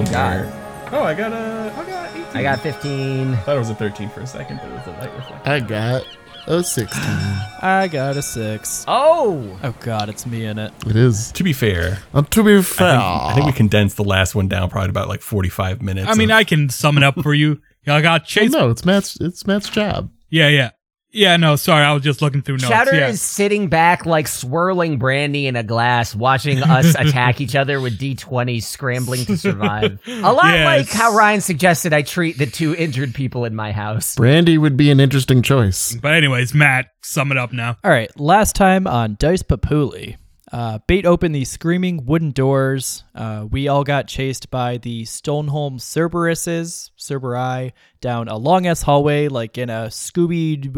I'm gonna roll a d20 Oh, God. here. Oh, I got a. I got 18. I got 15. I thought it was a 13 for a second, but it was a light reflect. I got a 16. I got a six. Oh! Oh god, it's me in it. It is. To be fair, Uh, to be I fair, think, I think we condensed the last one down probably about like 45 minutes. I mean, of- I can sum it up for you. Y'all got Well, chased. no, it's Matt's. It's Matt's job. Yeah, yeah. Yeah, no, sorry. I was just looking through notes. Chowder yeah. is sitting back like swirling brandy in a glass, watching us attack each other with D20s scrambling to survive. A lot Yes. like how Ryan suggested I treat the two injured people in my house. Brandy would be an interesting choice. But anyways, Matt, sum it up now. All right, last time on Dice Populi, uh, Bait opened these screaming wooden doors. Uh, we all got chased by the Stoneholm Cerberuses, Cerberi, down a long ass hallway, like in a Scooby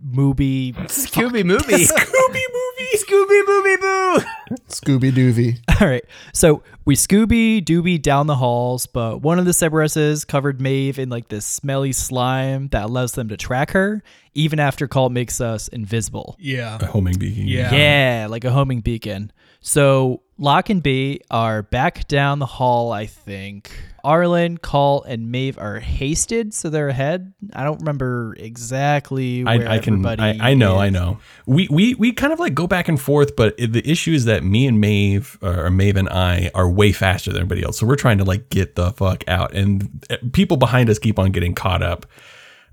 movie. Scooby movie. Scooby movie. Scooby movie boo. Scooby Doovy. All right, so we Scooby Dooby down the halls, but one of the Cerberuses covered Maeve in like this smelly slime that allows them to track her, even after Call makes us invisible. Yeah. A homing beacon. Yeah. Yeah, like a homing beacon. So Locke and B are back down the hall, I think. Arlen, Call, and Maeve are hasted, so they're ahead. I don't remember exactly where I, I can. everybody I, I know. I know. We we we kind of like go back and forth, but the issue is that me and Maeve or Maeve and I are way faster than everybody else. So we're trying to like get the fuck out, and uh, people behind us keep on getting caught up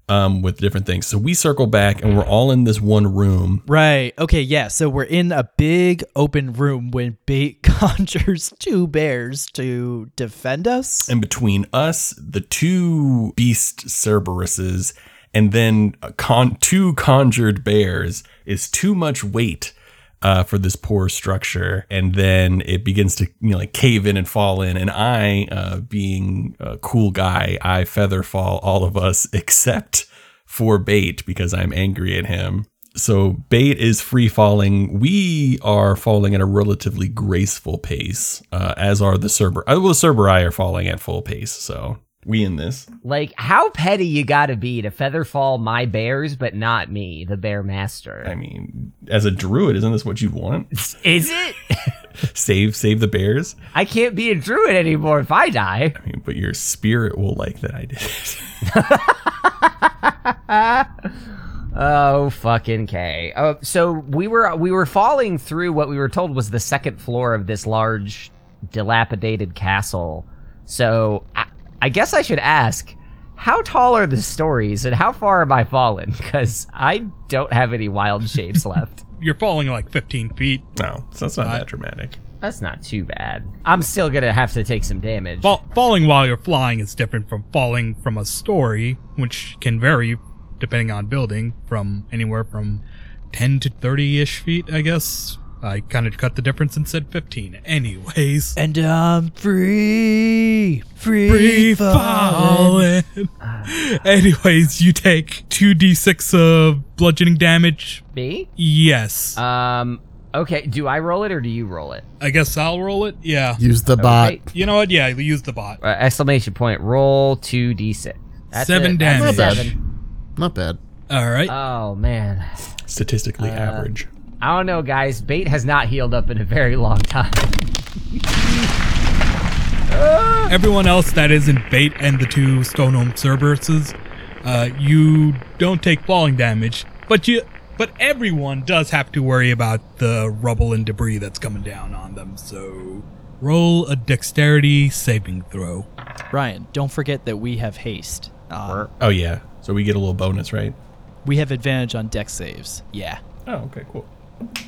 um, with different things. So we circle back, and we're all in this one room. Right. Okay. Yeah. So we're in a big open room when Bait conjures two bears to defend us. And between us, the two beast Cerberuses, and then a con- two conjured bears is too much weight uh, for this poor structure. And then it begins to you know like cave in and fall in. And I, uh, being a cool guy, I feather fall all of us except for Bait because I'm angry at him. So Bait is free falling. We are falling at a relatively graceful pace, uh, as are the Cerber. Uh, well, the Cerberi are falling at full pace. So we in this. Like, how petty you gotta be to feather fall my bears, but not me, the bear master. I mean, as a druid, isn't this what you want? Is it? save, save the bears. I can't be a druid anymore if I die. I mean, but your spirit will like that I did it. Oh fucking K. Oh, so we were we were falling through what we were told was the second floor of this large, dilapidated castle. So I, I guess I should ask, how tall are the stories and how far am I fallen? Because I don't have any wild shapes left. You're falling like 15 feet. no, so that's not that dramatic. That's not too bad. I'm still gonna have to take some damage. Fall- falling while you're flying is different from falling from a story, which can vary depending on building from anywhere from 10 to 30 ish feet, I guess. I kind of cut the difference and said 15. Anyways, And I'm free, free, free falling. falling. Anyways, you take 2d6 of bludgeoning damage. Me? Yes. Um. Okay. Do I roll it or do you roll it? I guess I'll roll it. Yeah. Use the bot. Okay. You know what? Yeah, use the bot. Uh, exclamation point. Roll two d6. That's Seven it. Damage. Not bad. seven. Not bad. All right. Oh man. Statistically average. I don't know, guys. Bait has not healed up in a very long time. Everyone else that isn't Bait and the two Stoneholm Cerberuses, uh, you don't take falling damage, but you, but everyone does have to worry about the rubble and debris that's coming down on them. So, roll a dexterity saving throw. Ryan, don't forget that we have haste. Uh, Oh yeah. So we get a little bonus, right? we have advantage on dex saves. Yeah. Oh, okay, cool.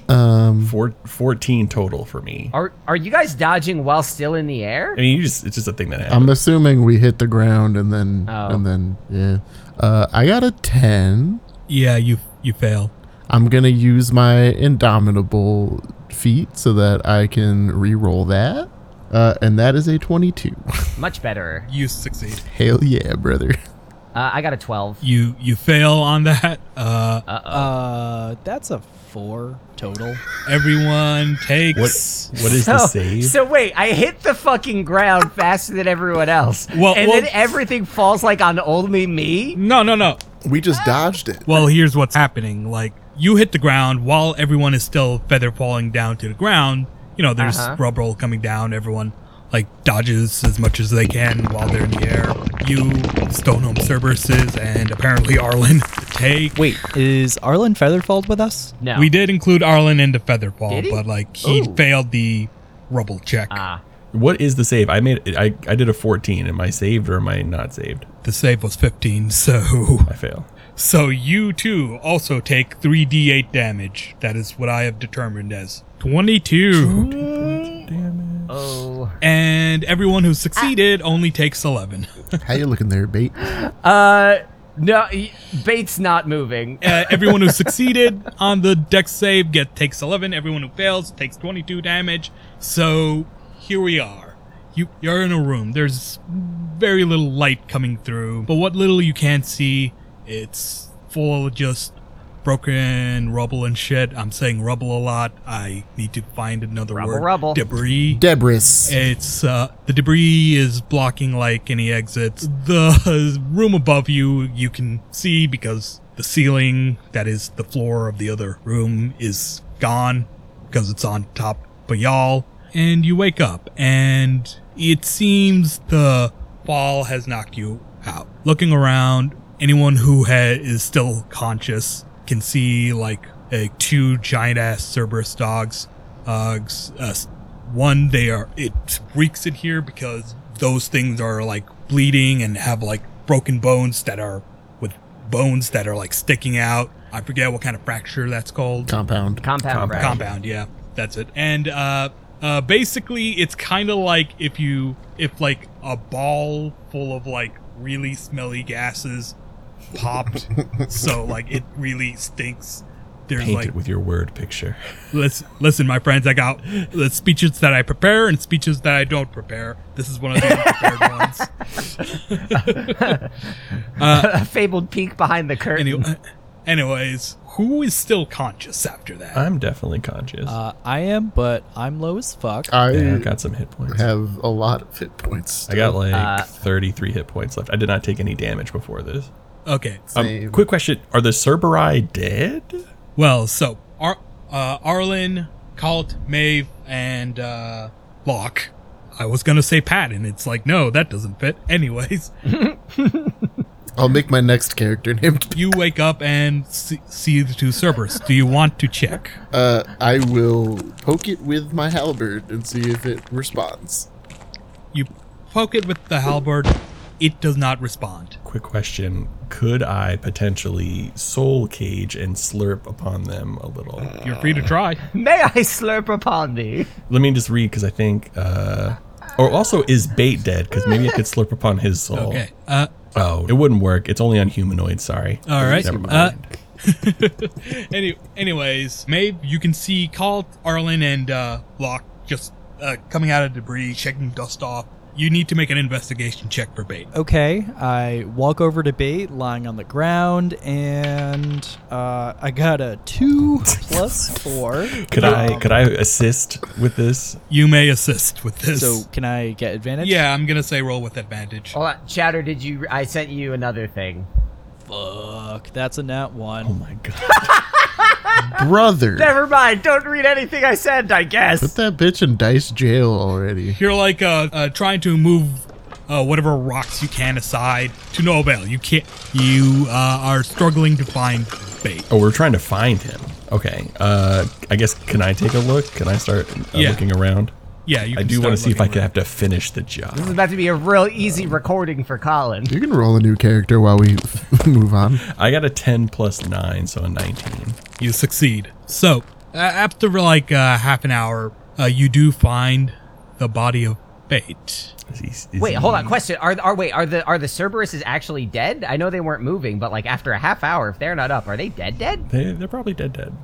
Um, Four, 14 total for me. Are are you guys dodging while still in the air? I mean, you just it's just a thing that happens. I'm assuming we hit the ground and then Oh. and then yeah. Uh, I got a ten. Yeah, you you fail. I'm gonna use my indomitable feat so that I can re-roll that. Uh, and that is a 22. Much better. You succeed. Hell yeah, brother. Uh, I got a twelve. You you fail on that. Uh, Uh that's a four total. everyone takes. what what is the save? So wait, I hit the fucking ground faster than everyone else, Well- and well- then everything falls like on only me. No, no, no. We just dodged it. Well, here's what's happening. Like, you hit the ground while everyone is still feather falling down to the ground. You know, there's Uh-huh. rubble coming down. Everyone like dodges as much as they can while they're in the air. You, Stoneholm Cerberuses, and apparently Arlen take. Wait, is Arlen Featherfalled with us? No. We did include Arlen into Featherfall, but like he Ooh. failed the rubble check. Ah. What is the save? I made I I did a 14. Am I saved or am I not saved? The save was 15, so I fail. so you too also take 3d8 damage. That is what I have determined as 22. Oh. And everyone who succeeded only takes 11. How you looking there, bait? Uh. No. y- Bait's not moving. Uh, everyone who succeeded on the dex save get takes 11. Everyone who fails takes 22 damage. So here we are. You you're in a room. There's very little light coming through, but what little you can see, it's full of just broken rubble and shit. I'm saying rubble a lot. I need to find another Rubble, word. rubble. Debris. Debris. It's uh the debris is blocking like any exits. The room above you you can see because the ceiling that is the floor of the other room is gone because it's on top of y'all. And you wake up and it seems the fall has knocked you out. Looking around, anyone who ha- is still conscious can see like a two giant ass Cerberus dogs. Uh, uh, one, they are it reeks in here because those things are like bleeding and have like broken bones that are with bones that are like sticking out. I forget what kind of fracture that's called. Compound. Compound. fracture. Compound, yeah, that's it. And uh, uh, basically, it's kind of like if you if like a ball full of like really smelly gases popped, so like it really stinks. There's Paint like it with your word picture. listen, listen, my friends. I got the speeches that I prepare and speeches that I don't prepare. This is one of the unprepared ones. A fabled peek behind the curtain. Anyway, anyways, who is still conscious after that? I'm definitely conscious. Uh, I am, but I'm low as fuck. I yeah, I've got some hit points. have a lot of hit points. I got like Uh, 33 hit points left. I did not take any damage before this. Okay, Um, quick question: Are the Cerberus dead? Well, so Ar- uh, Arlen, Colt, Maeve, and uh, Locke. I was gonna say Pat, and it's like, no, that doesn't fit. Anyways, I'll make my next character named. you wake up and see, see the two Cerberus. Do you want to check? Uh, I will poke it with my halberd and see if it responds. You poke it with the halberd. It does not respond. Quick question: Could I potentially soul cage and slurp upon them a little? You're free to try. May I slurp upon thee? Let me just read because I think. uh Or also, is bait dead? Because maybe I could slurp upon his soul. Okay. Uh, Oh, it wouldn't work. It's only on humanoid. Sorry. All right. Never Uh, mind. any, anyways, Maeve, you can see Colt, Arlen, and uh, Locke just uh, coming out of debris, shaking dust off. You need to make an investigation check for bait. Okay, I walk over to bait, lying on the ground, and uh, I got a two plus four. could I Um, could I assist with this? You may assist with this. So can I get advantage? yeah, I'm gonna say roll with advantage. Hold on, Chatter. Did you? I sent you another thing. Fuck, that's a nat Oh one. my god! Brother, Never mind. Don't read anything I said. I guess. put that bitch in dice jail already. You're like uh, uh, trying to move uh, whatever rocks you can aside to no avail. You can't. You uh, are struggling to find bait. Oh, we're trying to find him. Okay. Uh, I guess can I take a look? Can I start uh, Yeah. looking around? Yeah, you. I do want to see if I looking could have to finish the job. This is about to be a real easy recording for Colin. You can roll a new character while we move on. I got a 10 plus 9, so a 19. you succeed. So, uh, after like uh, half an hour, uh, you do find the body of Bait. Is he, is Wait, he- hold on. Question: Are are wait are the are the Cerberuses actually dead? I know they weren't moving, but like after a half hour, if they're not up, are they dead? Dead They, they're probably dead, dead.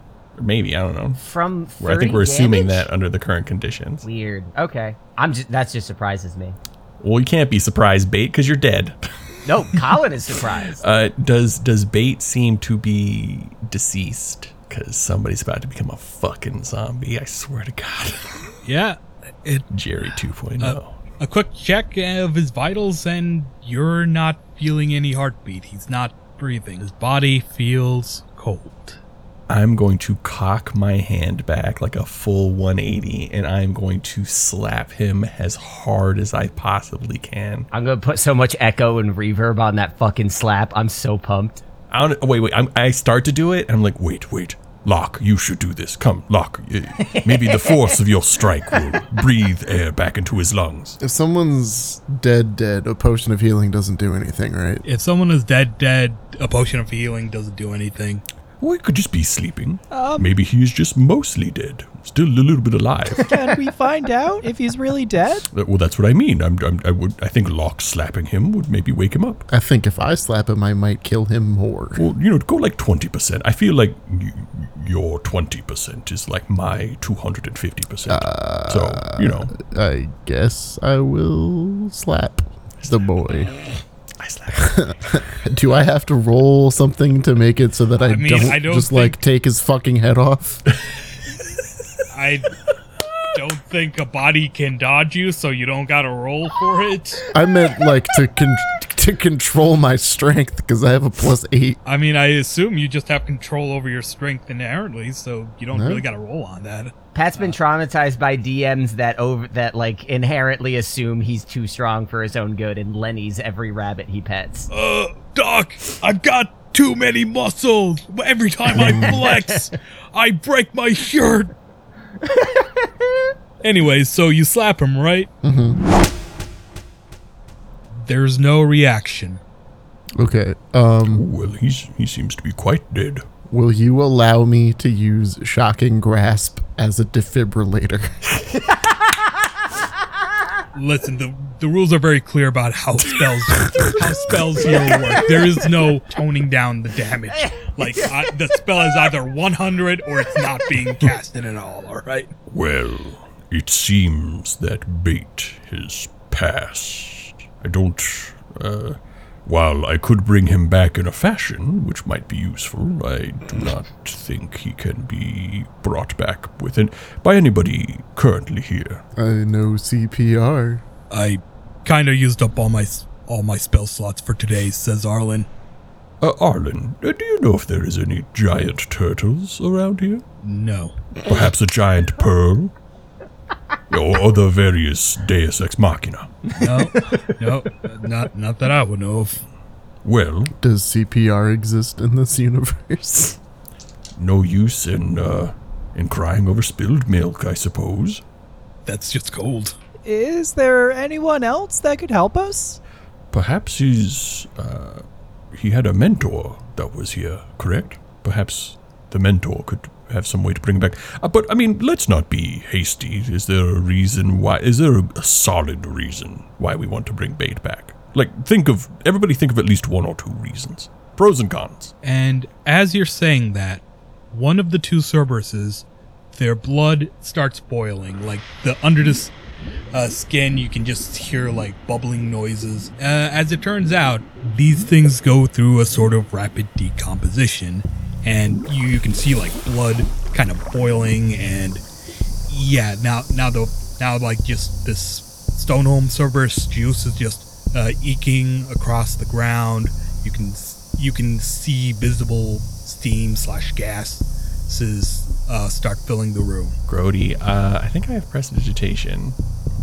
Or maybe, I don't know. from? 30 Where I think we're assuming damage? that under the current conditions. Weird. Okay, I'm just that's just surprises me. Well, you can't be surprised, Bait, because you're dead. No, Colin is surprised. Uh, does does Bait seem to be deceased? Because somebody's about to become a fucking zombie. I swear to God. Yeah, it Jerry oh. 2.0. Uh, a quick check of his vitals, and you're not feeling any heartbeat. He's not breathing. His body feels cold. I'm going to cock my hand back like a full 180 and I'm going to slap him as hard as I possibly can. I'm gonna put so much echo and reverb on that fucking slap. I'm so pumped. I don't, wait, wait. I'm, I start to do it and I'm like, wait, wait. Locke, you should do this. Come, Locke. Maybe the force of your strike will breathe air back into his lungs. If someone's dead, dead, a potion of healing doesn't do anything, right? If someone is dead, dead, a potion of healing doesn't do anything. Or he could just be sleeping. Maybe he's just mostly dead, still a little bit alive. Can we find out if he's really dead? Uh, well, that's what I mean. I'm, I'm, I would. I think Locke slapping him would maybe wake him up. I think if I slap him, I might kill him more. Well, you know, go like twenty percent. I feel like y- your twenty percent is like my two hundred and fifty percent. So you know, I guess I will slap the boy. I. Do I have to roll something to make it so that I, I mean, don't, I don't just like take his fucking head off? I don't think a body can dodge you, so you don't gotta roll for it. I meant like to con- to control my strength because I have a plus eight. I mean, I assume you just have control over your strength inherently, so you don't No. really gotta roll on that. Pat's been traumatized by DMs that over that like inherently assume he's too strong for his own good and Lenny's every rabbit he pets. Uh, Doc, I've got too many muscles. Every time I flex, I break my shirt. Anyways, so you slap him, right? Mm-hmm. There's no reaction. Okay. Um, well, he's he seems to be quite dead. will you allow me to use shocking grasp as a defibrillator? Listen, the the rules are very clear about how spells how spells here work. There is no toning down the damage. Like I, the spell is either 100 or it's not being casted at all. All right. Well, it seems that bait has passed. I don't. Uh, while I could bring him back in a fashion which might be useful, I do not think he can be brought back within by anybody currently here. I know CPR. I kind of used up all my all my spell slots for today, says Arlen. Uh, Arlen, uh, do you know if there is any giant turtles around here? No. Perhaps a giant pearl? Or other various Deus Ex Machina? No. no. Not not that I would know of. Well, Does CPR exist in this universe? no use in uh, in crying over spilled milk, I suppose. That's just cold. Is there anyone else that could help us? Perhaps he's uh, he had a mentor that was here, correct? Perhaps the mentor could have some way to bring back. Uh, but I mean, let's not be hasty. Is there a reason why? Is there a, a solid reason why we want to bring Bait back? Like, think of everybody. Think of at least one or two reasons, pros and cons. And as you're saying that, one of the two Cerberuses, their blood starts boiling. Like the under the uh, skin, you can just hear like bubbling noises. Uh, as it turns out, these things go through a sort of rapid decomposition, and you, you can see like blood kind of boiling. And yeah, now now the now like just this Stoneholm Cerberus juice is just uh, eking across the ground. You can you can see visible steam slash gases uh, start filling the room. Grody, uh, I think I have prestidigitation.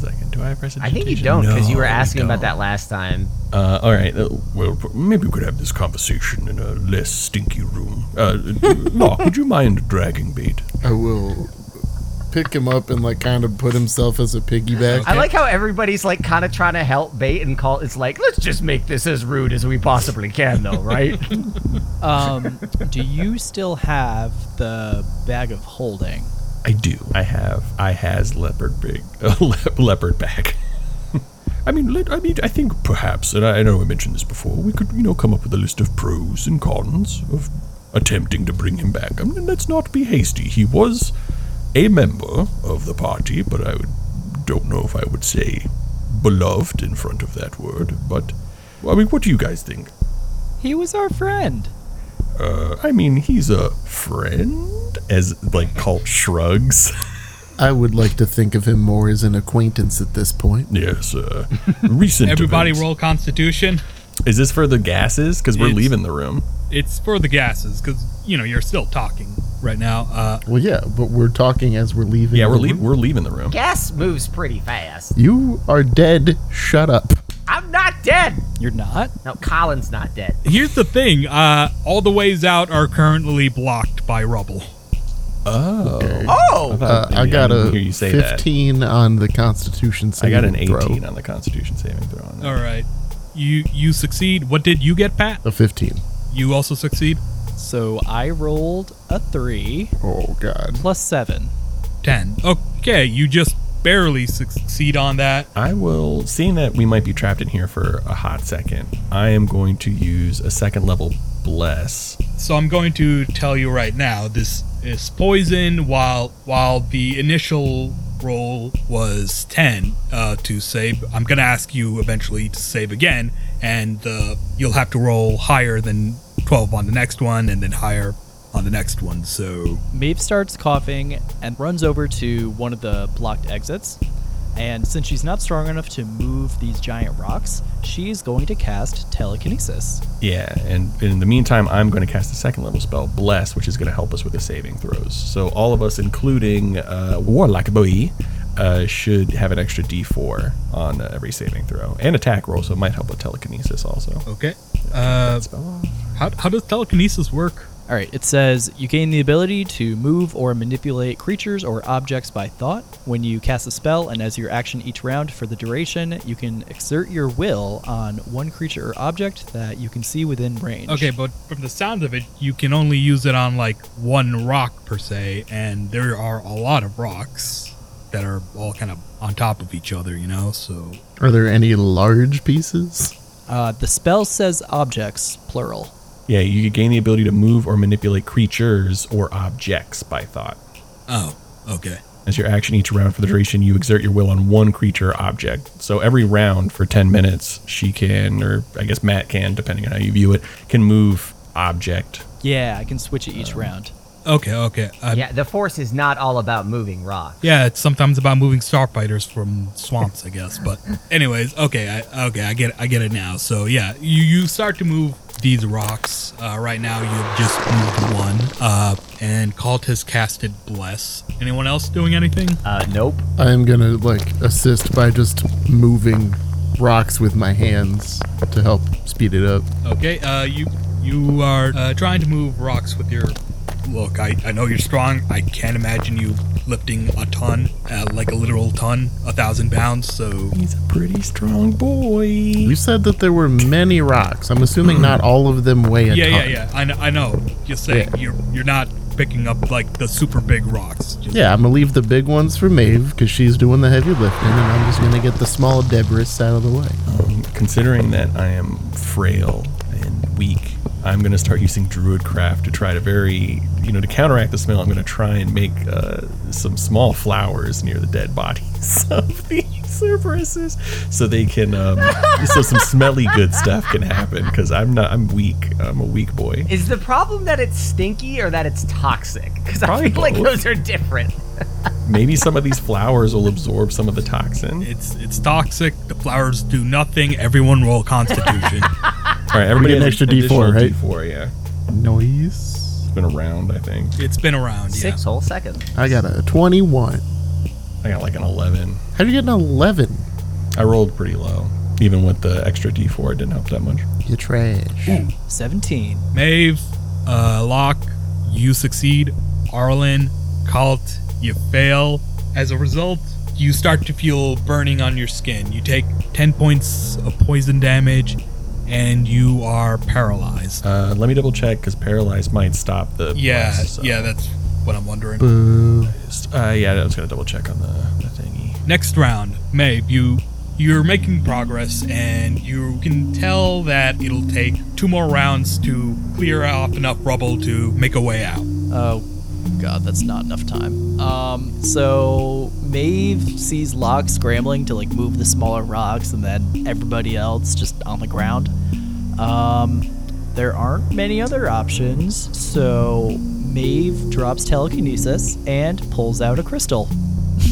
One second, do I have I think you don't because you were No, I asking about don't. that last time. Uh, all right. Uh, well, p- maybe we could have this conversation in a less stinky room. Uh, Locke, would you mind dragging bait? I will pick him up and like kind of put himself as a piggyback. I like how everybody's like kind of trying to help bait and call. It's like let's just make this as rude as we possibly can, though, right? Um, do you still have the bag of holding? I do. I have. I has leopard big uh, le- leopard back. I mean, let, I mean, I think perhaps, and I, I know I mentioned this before. We could, you know, come up with a list of pros and cons of attempting to bring him back. I mean, let's not be hasty. He was a member of the party, but I would, don't know if I would say beloved in front of that word. But I mean, what do you guys think? He was our friend. Uh, I mean, he's a friend, as like Colt shrugs. I would like to think of him more as an acquaintance at this point. Yes, uh, recent. Everybody events. roll Constitution. Is this for the gases? Because we're It's- leaving the room. It's for the gases because you know you're still talking right now. Uh, Well, yeah, but we're talking as we're leaving. Yeah, the we're leaving. room. We're leaving the room. Gas moves pretty fast. You are dead. Shut up. I'm not dead. You're not? No, Colin's not dead. here's the thing: uh, all the ways out are currently blocked by rubble. Oh. Okay. Oh, thought Uh, I got didn't a you say that. 15 on the Constitution saving I got an 18 throw. on the Constitution saving throw. On. All right, you you succeed. What did you get, Pat? A 15. You also succeed. So I rolled a three Oh, God. plus seven. Ten. Okay, you just barely succeed on that. I will, seeing that we might be trapped in here for a hot second, I am going to use a second level bless. So I'm going to tell you right now, this is poison. While while the initial roll was ten uh, to save, I'm gonna ask you eventually to save again, and uh, you'll have to roll higher than twelve on the next one, and then higher on the next one. So Maeve starts coughing and runs over to one of the blocked exits. And since she's not strong enough to move these giant rocks, she's going to cast telekinesis. Yeah, and in the meantime, I'm going to cast a second level spell, Bless, which is going to help us with the saving throws. So all of us, including uh, Warlock Boy, uh, should have an extra D4 on uh, every saving throw and attack roll, so it might help with telekinesis also. okay, uh, Spell off. how how does telekinesis work? All right, it says you gain the ability to move or manipulate creatures or objects by thought. When you cast a spell and as your action each round for the duration, you can exert your will on one creature or object that you can see within range. Okay, but from the sound of it, you can only use it on like one rock per se, and there are a lot of rocks that are all kind of on top of each other, you know. So Are there any large pieces? Uh, the spell says objects, plural. Yeah, you gain the ability to move or manipulate creatures or objects by thought. oh, okay, As your action each round for the duration, you exert your will on one creature or object. So every round for 10 minutes, she can, or I guess Matt can, depending on how you view it, can move object. Yeah, I can switch it each um, round. Okay, okay. Uh, yeah. yeah. The force is not all about moving rocks. Yeah, it's sometimes about moving starfighters from swamps, I guess. But anyways, okay, I, okay, I get, it, I get it now. So yeah, you you start to move these rocks. Uh, right now, you've just moved one, uh, and Cult has casted bless. Anyone else doing anything? Uh, nope. I am going to, like, assist by just moving rocks with my hands to help speed it up. Okay, uh, you you are uh, trying to move rocks with your look. I, I know you're strong. I can't imagine you lifting a ton, uh, like a literal ton, a thousand pounds. So He's a pretty strong boy. You said that there were many rocks. I'm assuming not all of them weigh a yeah, yeah, ton. yeah. I know. I know. Just saying, Yeah. you're you're not picking up like the super big rocks. Just, Yeah, I'm gonna leave the big ones for Maeve because she's doing the heavy lifting, and I'm just gonna get the small debris out of the way. Um, considering that I am frail and weak, I'm going to start using Druidcraft to try to very, you know, to counteract the smell. I'm going to try and make uh, some small flowers near the dead bodies of the Cerberuses, so they can, um, so some smelly good stuff can happen. Because I'm not, I'm weak. I'm a weak boy. Is the problem that it's stinky or that it's toxic? Because I Probably feel like those are different. Maybe some of these flowers will absorb some of the toxin. It's it's toxic. The flowers do nothing. Everyone roll Constitution. All right, everybody get an extra D4, right? D4, yeah. Noise. It's been around, I think. it's been around. Yeah. Six whole seconds. I got a 21. I got like an 11. How'd you get an 11? I rolled pretty low. Even with the extra D4, it didn't help that much. You trash. 17. Maeve, uh, Locke, you succeed. Arlen, Cult, you fail. As a result, you start to feel burning on your skin. You take 10 points of poison damage, and you are paralyzed. Uh, let me double check because paralyzed might stop the. yeah, blast, so- yeah, that's what I'm wondering. Boo. Uh, yeah, I was gonna double check on the, the thingy. Next round, Maeve, you you're making progress, and you can tell that it'll take two more rounds to clear off enough rubble to make a way out. Oh, God, that's not enough time. Um, so Maeve sees Locke scrambling to like move the smaller rocks, and then everybody else just on the ground. Um, there aren't many other options, so Maeve drops telekinesis and pulls out a crystal.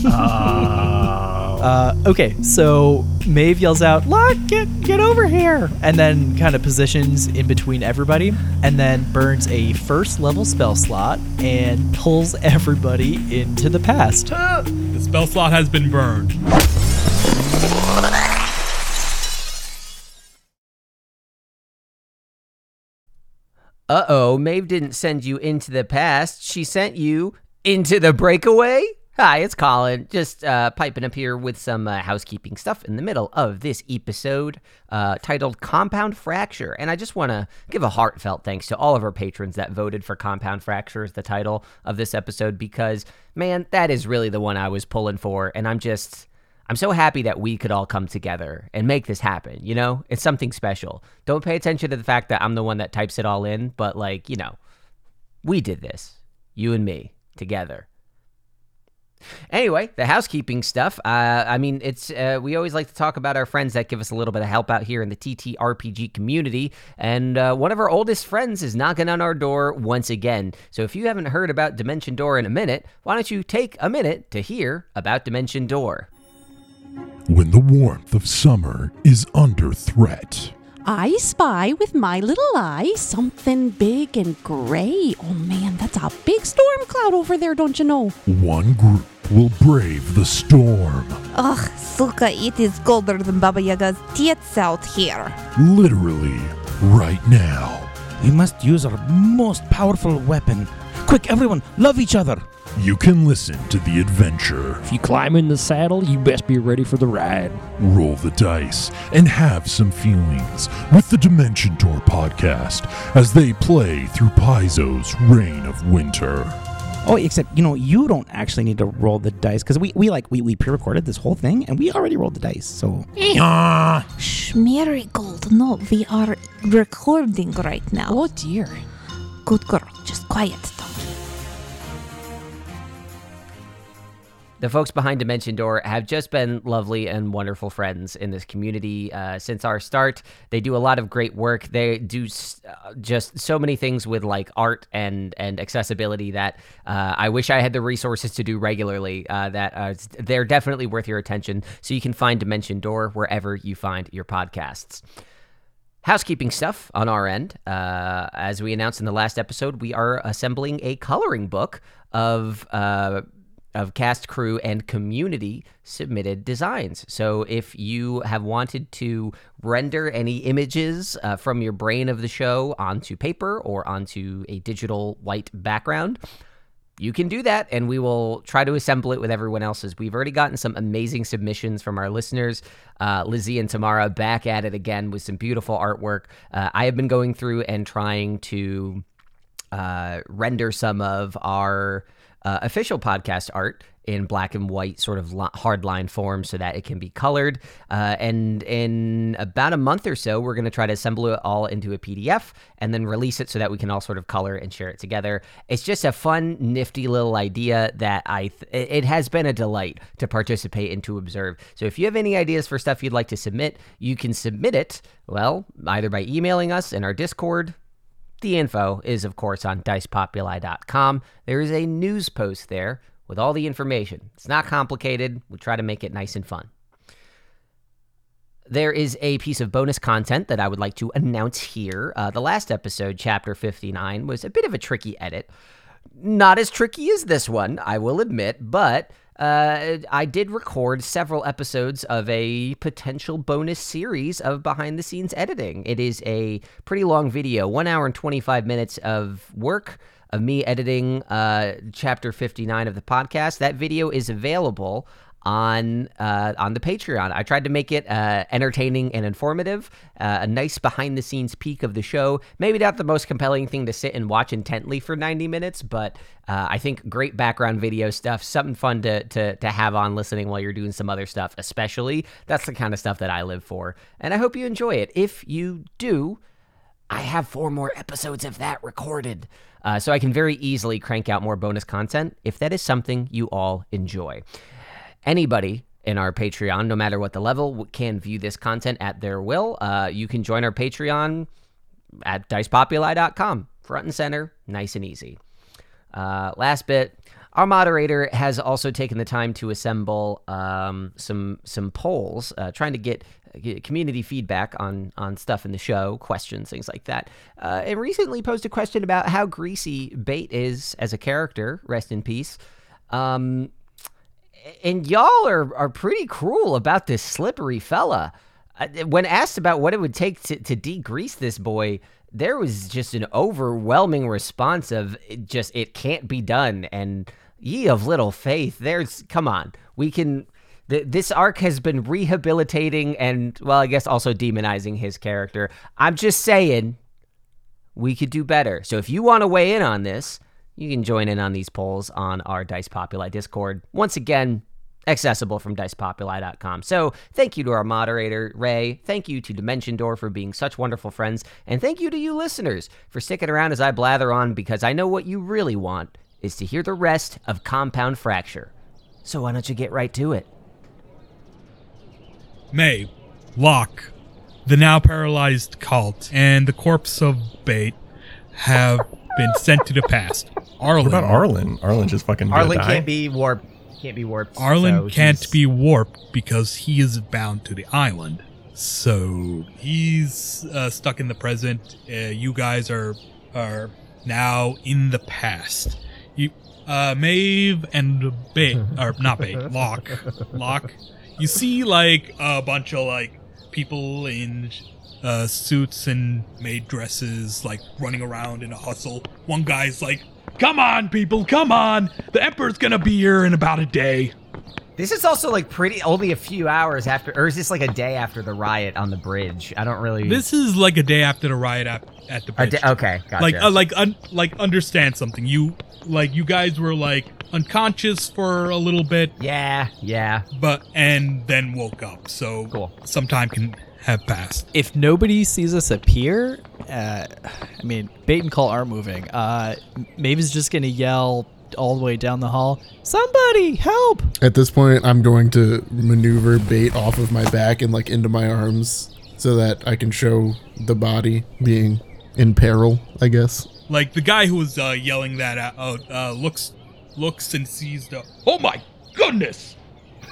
Oh. Uh, okay, so Maeve yells out, "Look, get get over here!" and then kind of positions in between everybody, and then burns a first level spell slot and pulls everybody into the past. The spell slot has been burned. Uh oh, Maeve didn't send you into the past. She sent you into the breakaway. Hi, it's Colin. Just uh, piping up here with some uh, housekeeping stuff in the middle of this episode uh, titled Compound Fracture. And I just want to give a heartfelt thanks to all of our patrons that voted for Compound Fracture as the title of this episode because, man, that is really the one I was pulling for. And I'm just. I'm so happy that we could all come together and make this happen. You know, it's something special. Don't pay attention to the fact that I'm the one that types it all in, but like, you know, we did this, you and me, together. Anyway, the housekeeping stuff. Uh, I mean, it's uh, we always like to talk about our friends that give us a little bit of help out here in the TTRPG community, and uh, one of our oldest friends is knocking on our door once again. So if you haven't heard about Dimension Door in a minute, why don't you take a minute to hear about Dimension Door? When the warmth of summer is under threat, I spy with my little eye something big and gray. Oh man, that's a big storm cloud over there, don't you know? one group will brave the storm. Ugh, Suka, it is colder than Baba Yaga's tits out here. Literally, right now. We must use our most powerful weapon. Quick, everyone, love each other. You can listen to the adventure, If you climb in the saddle, you best be ready for the ride. roll the dice, and have some feelings with the Dimension Door podcast as they play through Paizo's Reign of Winter. Oh, except you know you don't actually need to roll the dice because we, we like we, we pre-recorded this whole thing and we already rolled the dice. So Shh, Marigold, no, we are recording right now. Oh dear. Good girl, just quiet, The folks behind Dimension Door have just been lovely and wonderful friends in this community uh, since our start. They do a lot of great work. They do uh, just so many things with like art and and accessibility that uh, I wish I had the resources to do regularly. Uh, that uh, they're definitely worth your attention. So you can find Dimension Door wherever you find your podcasts. Housekeeping stuff on our end. Uh, as we announced in the last episode, we are assembling a coloring book of uh, of cast, crew, and community submitted designs. So if you have wanted to render any images uh, from your brain of the show onto paper or onto a digital white background, you can do that and we will try to assemble it with everyone else's. We've already gotten some amazing submissions from our listeners. Uh, Lizzie and Tamara back at it again with some beautiful artwork. Uh, I have been going through and trying to uh, render some of our uh, official podcast art in black and white sort of hard line form so that it can be colored. Uh, and in about a month or so, we're going to try to assemble it all into a PDF and then release it so that we can all sort of color and share it together. It's just a fun, nifty little idea that I th- it has been a delight to participate and to observe. So if you have any ideas for stuff you'd like to submit, you can submit it, well, either by emailing us in our Discord, the info is, of course, on dicepopuli.com. There is a news post there with all the information. It's not complicated. We try to make it nice and fun. There is a piece of bonus content that I would like to announce here. Uh, the last episode, chapter 59, was a bit of a tricky edit. Not as tricky as this one, I will admit, but uh, I did record several episodes of a potential bonus series of behind the scenes editing. It is a pretty long video, one hour and 25 minutes of work of me editing uh, chapter 59 of the podcast. That video is available on uh, on the Patreon. I tried to make it uh, entertaining and informative, uh, a nice behind the scenes peek of the show. Maybe not the most compelling thing to sit and watch intently for 90 minutes, but uh, I think great background video stuff, something fun to, to to have on listening while you're doing some other stuff. Especially that's the kind of stuff that I live for, and I hope you enjoy it. If you do. I have four more episodes of that recorded. Uh, so I can very easily crank out more bonus content if that is something you all enjoy. Anybody in our Patreon, no matter what the level, can view this content at their will. Uh, you can join our Patreon at dicepopuli.com. Front and center, nice and easy. Uh, last bit. Our moderator has also taken the time to assemble um, some some polls, uh, trying to get, get community feedback on on stuff in the show, questions, things like that. Uh, and recently posed a question about how greasy Bait is as a character. Rest in peace. Um, and y'all are are pretty cruel about this slippery fella. When asked about what it would take to, to degrease this boy, there was just an overwhelming response of it just it can't be done. And ye of little faith, there's come on, we can. Th- this arc has been rehabilitating and well, I guess also demonizing his character. I'm just saying, we could do better. So if you want to weigh in on this, you can join in on these polls on our Dice Populi Discord. Once again, accessible from dicepopuli.com. So thank you to our moderator, Ray. Thank you to Dimension Door for being such wonderful friends. And thank you to you listeners for sticking around as I blather on because I know what you really want is to hear the rest of Compound Fracture. So why don't you get right to it? May, Locke, the now paralyzed cult, and the corpse of Bait have been sent to the past. Arlen. What about Arlen? Arlen just fucking gonna Arlen can't be warped. Can't be warped. Arlen so can't he's- be warped because he is bound to the island. So he's uh, stuck in the present. Uh, you guys are are now in the past. You, uh, Maeve and Bait, or not Bait, Locke, Locke. You see like a bunch of like people in uh, suits and maid dresses, like running around in a hustle. One guy's like, "Come on, people, come on! The Emperor's gonna be here in about a day." This is also like pretty only a few hours after, or is this like a day after the riot on the bridge? I don't really. This is like a day after the riot at, at the A bridge. da- okay, gotcha. Like, uh, like, un, like, understand something. You, like, you guys were like unconscious for a little bit, yeah, yeah. but and then woke up. So Cool. some time can have passed. If nobody sees us appear, uh, I mean, bait and call are moving. Uh, Maeve's just gonna yell all the way down the hall, "Somebody help!" At this point, I'm going to maneuver bait off of my back and like into my arms so that I can show the body being in peril, I guess. Like the guy who was uh, yelling that out uh, looks, looks and sees the. Oh my goodness!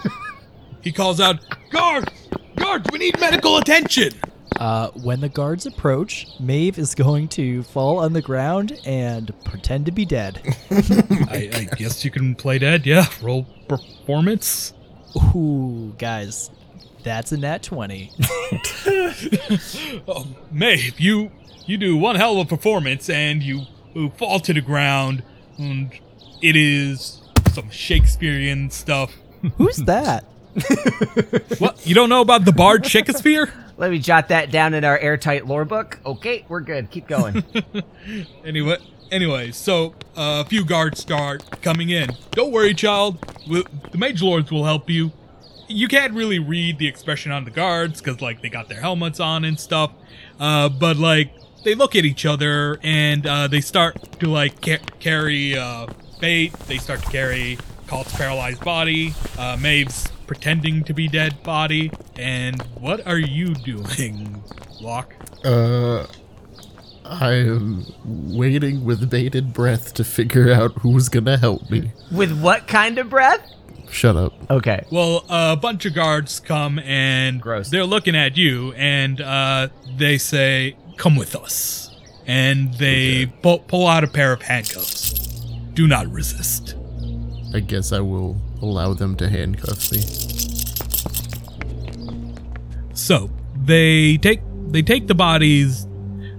he calls out, "Guards, guards! We need medical attention!" Uh, when the guards approach, Maeve is going to fall on the ground and pretend to be dead. I, I guess you can play dead. Yeah, roll performance. Ooh, guys, that's a nat 20. Oh, Maeve, you you do one hell of a performance, and you, you fall to the ground, and it is some Shakespearean stuff. Who's that? What you don't know about the bard Shakespeare? Let me jot that down in our airtight lore book. Okay, we're good. Keep going. Anyway, anyway, so uh, a few guards start coming in. Don't worry, child. we the mage lords will help you. You can't really read the expression on the guards because, like, they got their helmets on and stuff. Uh, but like, they look at each other and uh, they start to like ca- carry uh, bait. They start to carry Cult's paralyzed body. Uh, Maeve's pretending to be dead body. And what are you doing, Locke? Uh, I am waiting with bated breath to figure out who's gonna help me. With what kind of breath? Shut up. Okay. Well, a bunch of guards come and Gross. they're looking at you, and uh, they say, "Come with us," and they pull, pull out a pair of handcuffs. Do not resist. I guess I will allow them to handcuff me. So they take they take the bodies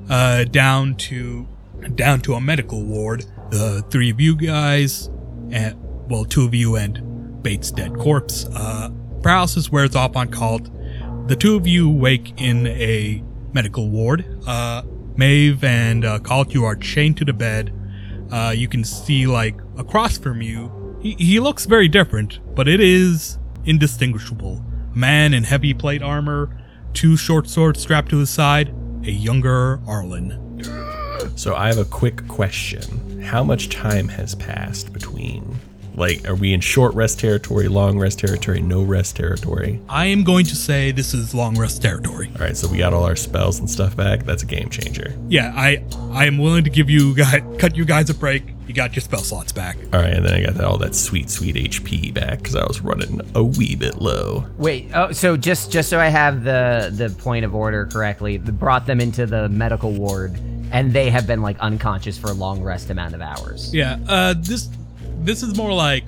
uh, down to down to a medical ward. The three of you guys, and well, two of you and Bait's dead corpse. Uh, paralysis wears off on Cult. The two of you wake in a medical ward. Uh, Maeve and uh, Cult, you are chained to the bed. Uh, you can see like across from you. He, he looks very different, but it is indistinguishable. Man in heavy plate armor, two short swords strapped to his side, a younger Arlen. So I have a quick question. How much time has passed between? Like, are we in short rest territory, long rest territory, no rest territory? I am going to say this is long rest territory. All right, so we got all our spells and stuff back. That's a game changer. Yeah, I I am willing to give you guys cut you guys a break. you got your spell slots back. All right, and then I got all that sweet, sweet HP back because I was running a wee bit low. Wait, oh, so just just so I have the the point of order correctly, brought them into the medical ward, and they have been like unconscious for a long rest amount of hours. Yeah, uh, this this is more like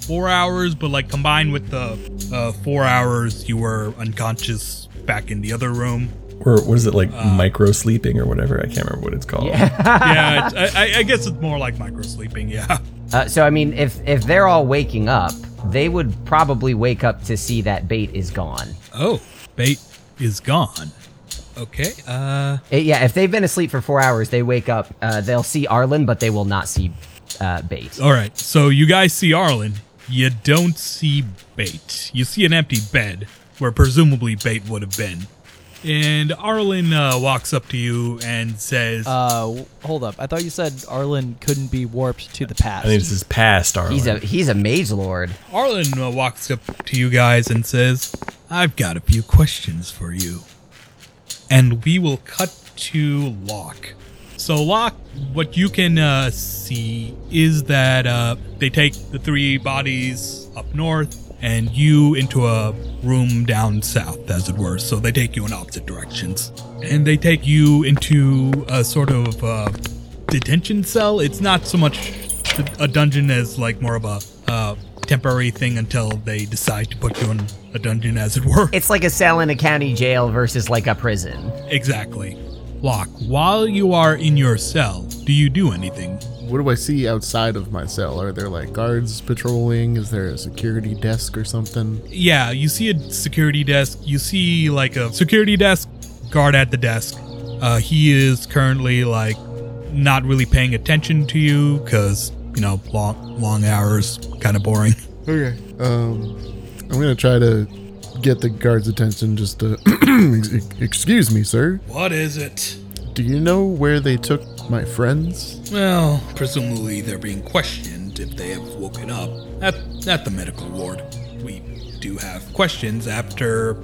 four hours, but like combined with the uh, four hours you were unconscious back in the other room. Or what is it like Uh, micro sleeping or whatever? I can't remember what it's called. yeah, it's, I, I- I guess it's more like micro sleeping. Yeah. Uh, so I mean, if if they're all waking up, they would probably wake up to see that bait is gone. Oh, bait is gone. Okay. Uh. Uh, yeah, if they've been asleep for four hours, they wake up. Uh, they'll see Arlen, but they will not see uh, bait. All right. So you guys see Arlen. You don't see bait. You see an empty bed where presumably bait would have been. And Arlen uh, walks up to you and says, Uh, hold up. I thought you said Arlen couldn't be warped to the past. I think this is past Arlen. He's a he's a mage lord. Arlen uh, walks up to you guys and says, I've got a few questions for you. And we will cut to Locke. So, Locke, what you can uh, see is that uh, they take the three bodies up north and you into a room down south, as it were. So, they take you in opposite directions. And they take you into a sort of uh, detention cell. It's not so much a dungeon as like more of a uh, temporary thing until they decide to put you in a dungeon, as it were. It's like a cell in a county jail versus like a prison. Exactly. Locke, while you are in your cell, do you do anything? What do I see outside of my cell? Are there like guards patrolling? Is there a security desk or something? Yeah, you see a security desk. You see like a security desk guard at the desk. Uh, he is currently like not really paying attention to you because you know long long hours, kind of boring. Okay. Um, I'm gonna try to get the guard's attention. Just to excuse me, sir. What is it? Do you know where they took my friends? Well, presumably they're being questioned if they have woken up at, at the medical ward. We do have questions after,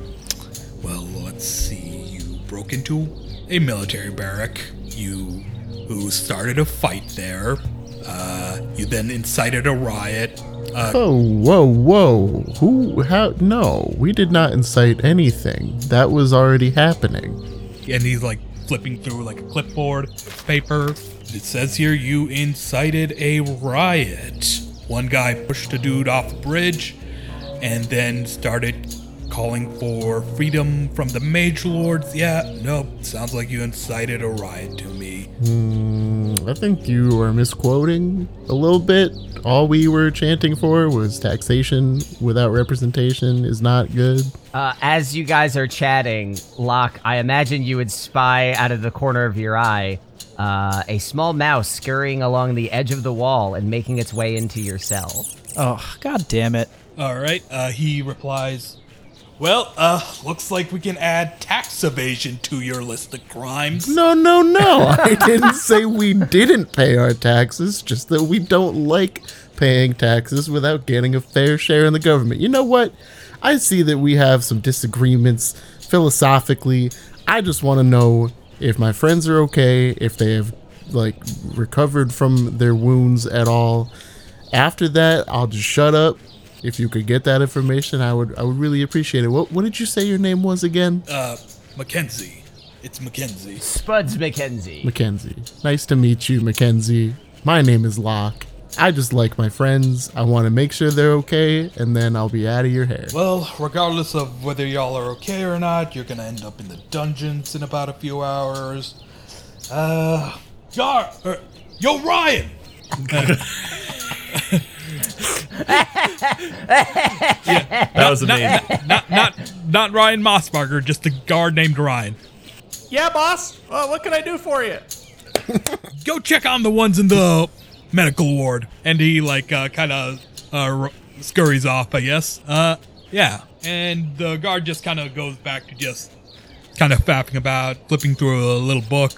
well, let's see. You broke into a military barrack. You who started a fight there. Uh, you then incited a riot. Uh, Oh, whoa, whoa. Who? How? No, we did not incite anything. That was already happening. and he's like flipping through like a clipboard paper. It says here you incited a riot. One guy pushed a dude off a bridge and then started calling for freedom from the mage lords. Yeah, nope. Sounds like you incited a riot to me. Hmm, I think you are misquoting a little bit. All we were chanting for was taxation without representation is not good. Uh, as you guys are chatting, Locke, I imagine you would spy out of the corner of your eye uh, a small mouse scurrying along the edge of the wall and making its way into your cell. Oh, god damn it. All right. Uh, he replies, "Well, uh, looks like we can add tax evasion to your list of crimes." No, no, no. I didn't say we didn't pay our taxes, just that we don't like paying taxes without getting a fair share in the government. You know what? I see that we have some disagreements philosophically. I just want to know if my friends are okay, if they have like recovered from their wounds at all. After that, I'll just shut up. If you could get that information, I would I would really appreciate it. What what did you say your name was again? Uh, Mackenzie. It's Mackenzie. Spuds McKenzie. Mackenzie. Nice to meet you, Mackenzie. My name is Locke. I just like my friends. I want to make sure they're okay, and then I'll be out of your hair. Well, regardless of whether y'all are okay or not, you're gonna end up in the dungeons in about a few hours. Uh, Gar, er, yo, Ryan. That was not, amazing. Not, not, not Ryan Mossbarger, just a guard named Ryan. Yeah, boss. Well, what can I do for you? Go check on the ones in the medical ward. And he like uh, kind of uh, r- scurries off, I guess. Uh, yeah. And the guard just kind of goes back to just kind of fapping about, flipping through a little book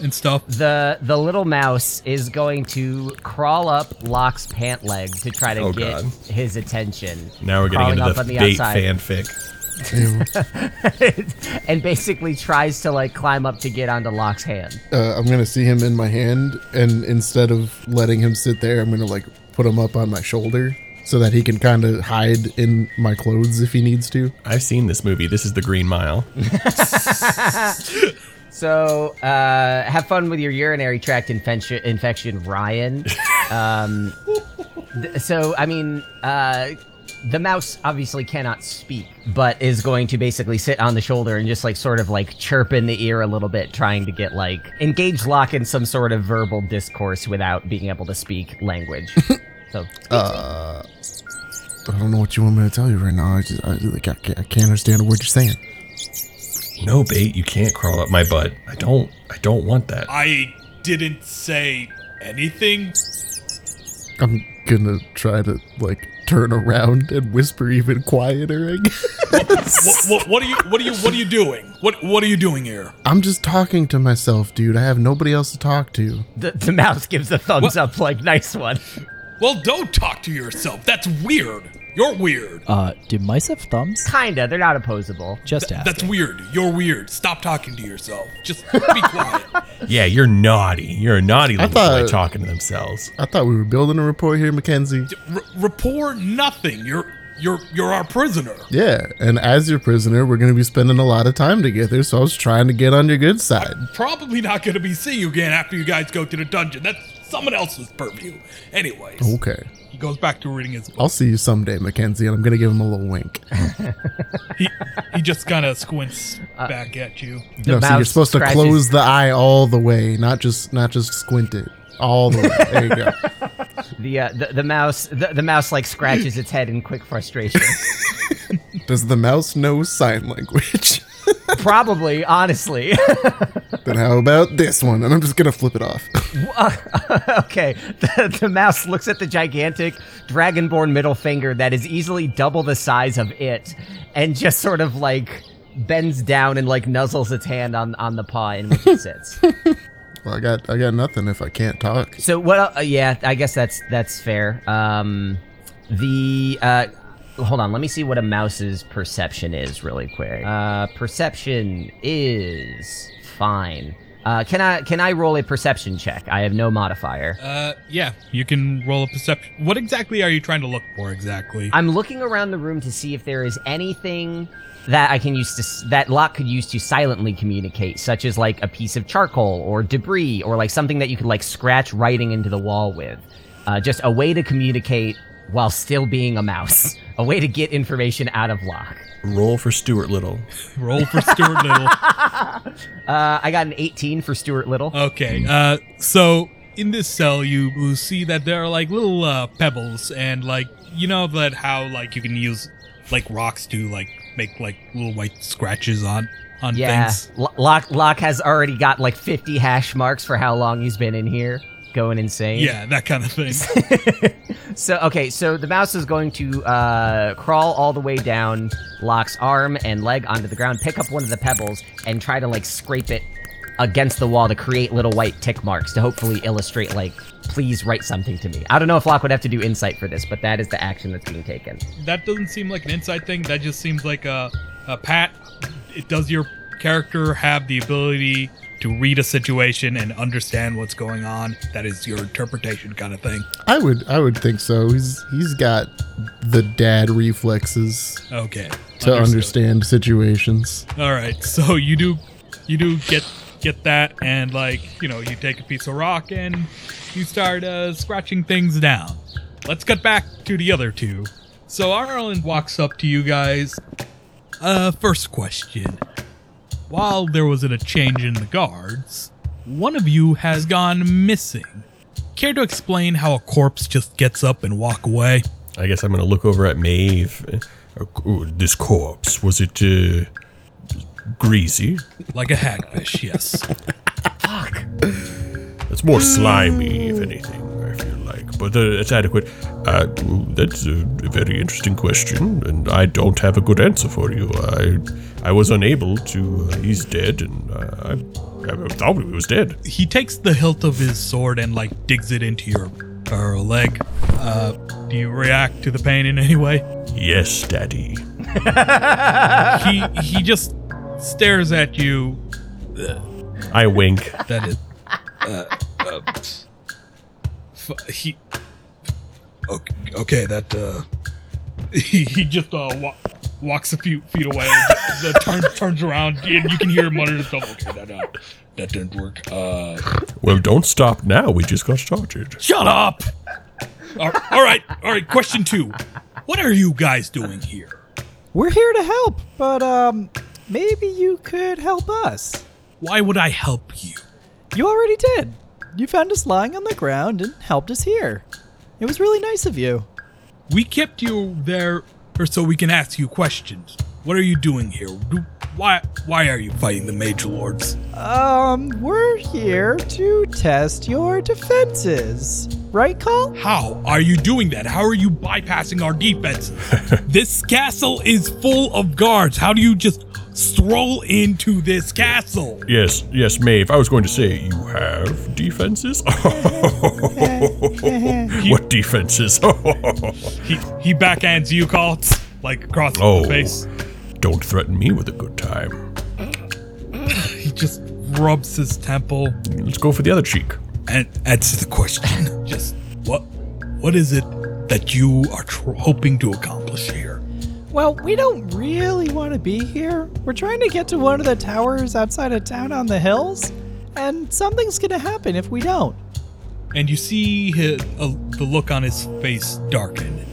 and stuff. The the little mouse is going to crawl up Locke's pant leg to try to Oh, get God. his attention. Now we're getting into up the, on the bait outside. fanfic. And basically tries to like climb up to get onto Locke's hand. Uh, I'm gonna see him in my hand, and instead of letting him sit there, I'm gonna like put him up on my shoulder so that he can kind of hide in my clothes if he needs to. I've seen this movie. This is The Green Mile. So uh, have fun with your urinary tract infection, infection Ryan. Um, so I mean, uh, the mouse obviously cannot speak, but is going to basically sit on the shoulder and just like sort of like chirp in the ear a little bit, trying to get like engage Locke in some sort of verbal discourse without being able to speak language. so Uh, I don't know what you want me to tell you right now. I just, I, like, I, can't, I can't understand a word you're saying. No bait, you can't crawl up my butt. I don't I don't want that. I didn't say anything. I'm gonna try to like turn around and whisper even quieter. I. What, what, what are you? What are you? What are you doing? What What are you doing here? I'm just talking to myself, dude. I have nobody else to talk to. the, the mouse gives a thumbs up, like nice one. Well, don't talk to yourself. That's weird. You're weird. Uh, do mice have thumbs? Kinda, they're not opposable. Just ask. That's weird. You're weird. Stop talking to yourself. Just be quiet. Yeah, you're naughty. You're a naughty little boy thought- talking to themselves. I thought we were building a rapport here, Mackenzie. R- rapport nothing. You're you're you're our prisoner. Yeah, and as your prisoner, we're gonna be spending a lot of time together. So I was trying to get on your good side. Probably not going to be seeing you again after you guys go to the dungeon. That's someone else's purview. Anyways, Okay, he goes back to reading his book. I'll see you someday, Mackenzie, and I'm gonna give him a little wink. He he just kind of squints back at you. No, so you're mouse supposed to close the eye all the way, not just not just squint it all the way. There you go. The uh, the, the mouse the, the mouse like scratches its head in quick frustration. Does the mouse know sign language? Probably, honestly. then how about this one? And I'm just gonna flip it off. okay, the, the mouse looks at the gigantic dragonborn middle finger that is easily double the size of it, and just sort of like bends down and like nuzzles its hand on on the paw in which it sits. well, I got I got nothing if I can't talk. So what? Uh, yeah, I guess that's that's fair. Um, the uh, hold on, let me see what a mouse's perception is really quick. Uh, perception is fine. Uh, can I can I roll a perception check? I have no modifier. Uh, yeah, you can roll a perception. What exactly are you trying to look for exactly? I'm looking around the room to see if there is anything that I can use to that Locke could use to silently communicate, such as like a piece of charcoal or debris or like something that you could like scratch writing into the wall with. Uh, just a way to communicate while still being a mouse. A way to get information out of Locke. Roll for Stuart Little. Roll for Stuart Little. Uh, I got an 18 for Stuart Little. Okay. Uh, so in this cell, you will see that there are like little uh, pebbles, and like you know that how like you can use like rocks to like make like little white scratches on on yeah, things. Lo- Locke Locke has already got like 50 hash marks for how long he's been in here, going insane. Yeah, that kind of thing. So okay, so the mouse is going to uh, crawl all the way down Locke's arm and leg onto the ground, pick up one of the pebbles, and try to like scrape it against the wall to create little white tick marks to hopefully illustrate like, please write something to me. I don't know if Locke would have to do insight for this, but that is the action that's being taken. that doesn't seem like an insight thing. That just seems like a, a pat. It does your character have the ability to read a situation and understand what's going on? That is your interpretation kind of thing. I would I would think so. He's he's got the dad reflexes Okay. to understood. understand situations. All right, so you do, you do get get that, and like you know, you take a piece of rock and you start uh, scratching things down. Let's cut back to the other two. So Arlen walks up to you guys. Uh, first question: While there was a change in the guards, one of you has gone missing. Care to explain how a corpse just gets up and walk away? I guess I'm gonna look over at Maeve. Uh, this corpse was it uh, greasy? Like a hagfish, yes. Fuck. It's more slimy, if anything. I feel like, but uh, it's adequate. Uh, that's a very interesting question, and I don't have a good answer for you. I, I was unable to. Uh, he's dead, and uh, I, I thought he was dead. he takes the hilt of his sword and like digs it into your uh, leg. Uh, do you react to the pain in any way? Yes, Daddy. he he just stares at you. I wink. That is. Uh, uh, f- he. Okay, okay that. Uh, he, he just uh, wa- walks a few feet away, the, the turns turns around, and you can hear him mutter to himself. Okay, that uh, that didn't work. Uh, Well, don't stop now. We just got started. shut up. all all right, all right. Question two: What are you guys doing here? We're here to help, but um, maybe you could help us. Why would I help you? You already did. You found us lying on the ground and helped us here. It was really nice of you. We kept you there or so we can ask you questions. What are you doing here? Do, why why are you fighting the mage Lords? Um, we're here to test your defenses. Right, Call? How are you doing that? How are you bypassing our defenses? this castle is full of guards. How do you just stroll into this castle? Yes, yes, Maeve. I was going to say you have defenses. what defenses? He he backhands you, call like across Oh. the face. don't threaten me with a good time. He just rubs his temple Let's go for the other cheek. and answer the question. just what what is it that you are tr- hoping to accomplish here? Well, we don't really want to be here. We're trying to get to one of the towers outside of town on the hills, and something's gonna happen if we don't. and you see his, uh, the look on his face darken.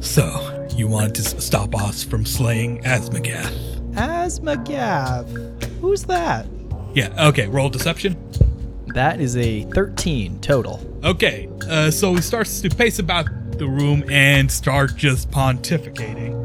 So, you wanted to stop us from slaying Asmagath? Asmagav. Who's that? Yeah, okay, roll deception. That is a 13 total. Okay, uh, so he starts to pace about the room and start just pontificating.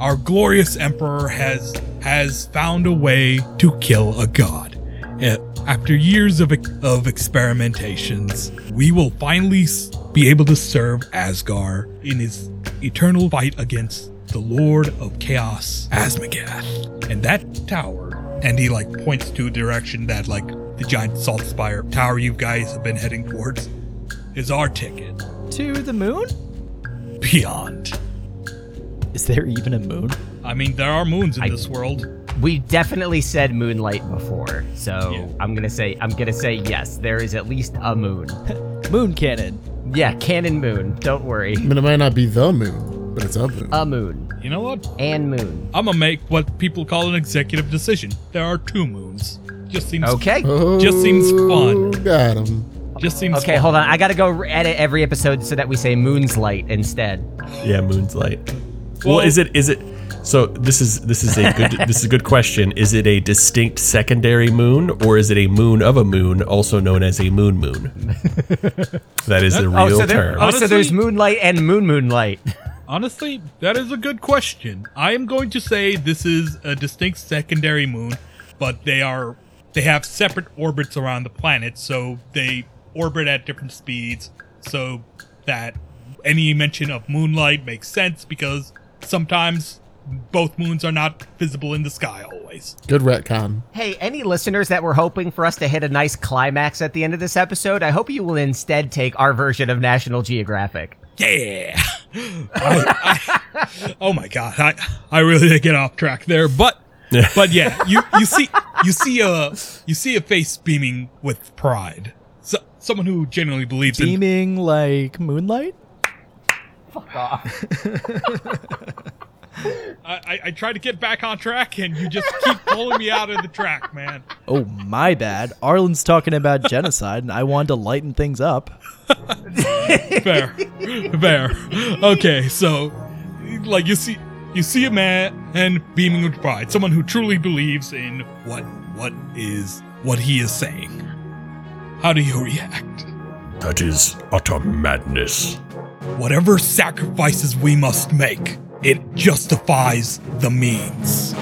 Our glorious emperor has has found a way to kill a god. Uh, after years of of experimentations, we will finally be able to serve Asgar in his eternal fight against the Lord of Chaos, Asmagath. And that tower, and he like points to a direction that like the giant salt spire tower you guys have been heading towards, is our ticket To the moon? beyond. Is there even a moon? I mean, there are moons in I- this world. We definitely said moonlight before, so Yeah. I'm gonna say I'm gonna say yes. There is at least a moon. Moon canon. Yeah, canon moon. Don't worry, I mean, it might not be the moon, but it's a moon. a moon You know what? and moon. I'm gonna make what people call an executive decision. There are two moons. Just seems Okay. oh, just seems oh, fun. Got him. Just seems Okay, fun. hold on. I gotta go edit every episode so that we say moon's light instead. Yeah, moon's light. Well, Well- is it is it so this is this is a good this is a good question. Is it a distinct secondary moon or is it a moon of a moon, also known as a moon moon? that is the oh, real oh, so there, term. oh, so there's moonlight and moon moonlight. Honestly, that is a good question. I am going to say this is a distinct secondary moon, but they are they have separate orbits around the planet, so they orbit at different speeds, so that any mention of moonlight makes sense because sometimes both moons are not visible in the sky always. Good retcon. hey, any listeners that were hoping for us to hit a nice climax at the end of this episode, I hope you will instead take our version of National Geographic. Yeah. I- I- oh my god, I I really did get off track there, but but yeah, you you see you see a you see a face beaming with pride. So, someone who genuinely believes in Beaming like moonlight? I, I I try to get back on track and you just keep pulling me out of the track, man. Oh, my bad. Arlen's talking about genocide, and I wanted to lighten things up. Fair. Fair. Okay, so like you see you see a man and beaming with pride, someone who truly believes in what what is what he is saying. How do you react? That is utter madness. Whatever sacrifices we must make, it justifies the means.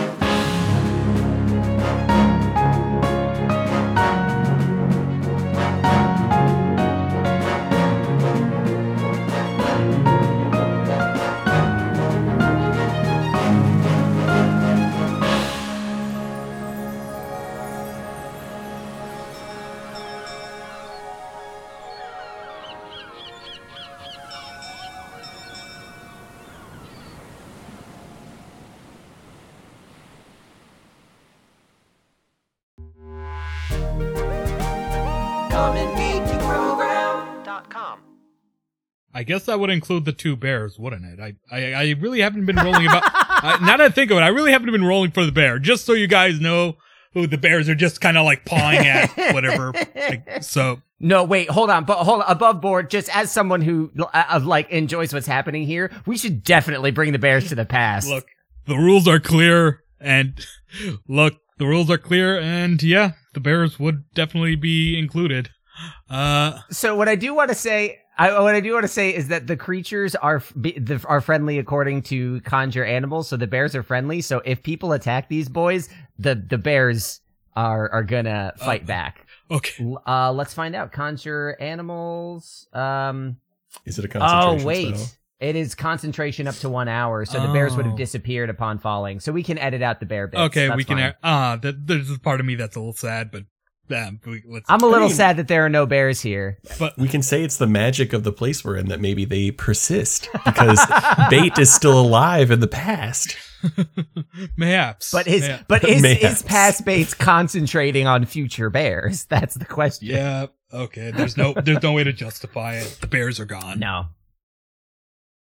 I guess that would include the two bears, wouldn't it? I, I, I really haven't been rolling about. I, now that I think of it, I really haven't been rolling for the bear. Just so you guys know who the bears are, just kind of like pawing at whatever. Like, so No, wait, hold on, but hold on, above board. Just as someone who uh, like enjoys what's happening here, we should definitely bring the Bears to the past. look, the rules are clear, and look, the rules are clear, and yeah, the bears would definitely be included. Uh, So what I do want to say, I, what I do want to say is that the creatures are the, are friendly according to conjure animals. So the bears are friendly. So if people attack these boys, the the bears are are gonna fight Uh, back. okay. Uh, let's find out. Conjure animals. Um. Is it a concentration? Oh wait. spell? It is concentration up to one hour, so the bears would have Oh. disappeared upon falling. So we can edit out the bear bits. Okay, That's we can. Ah, that there's a part of me that's a little sad, but um, we, let's. I'm a little I mean- sad that there are no bears here. but We can say it's the magic of the place we're in that maybe they persist because Bait is still alive in the past. mayhaps. But is Mayhaps. but is is Mayhaps. past baits concentrating on future bears? That's the question. yeah. Okay. There's no. There's no way to justify it. The bears are gone. No.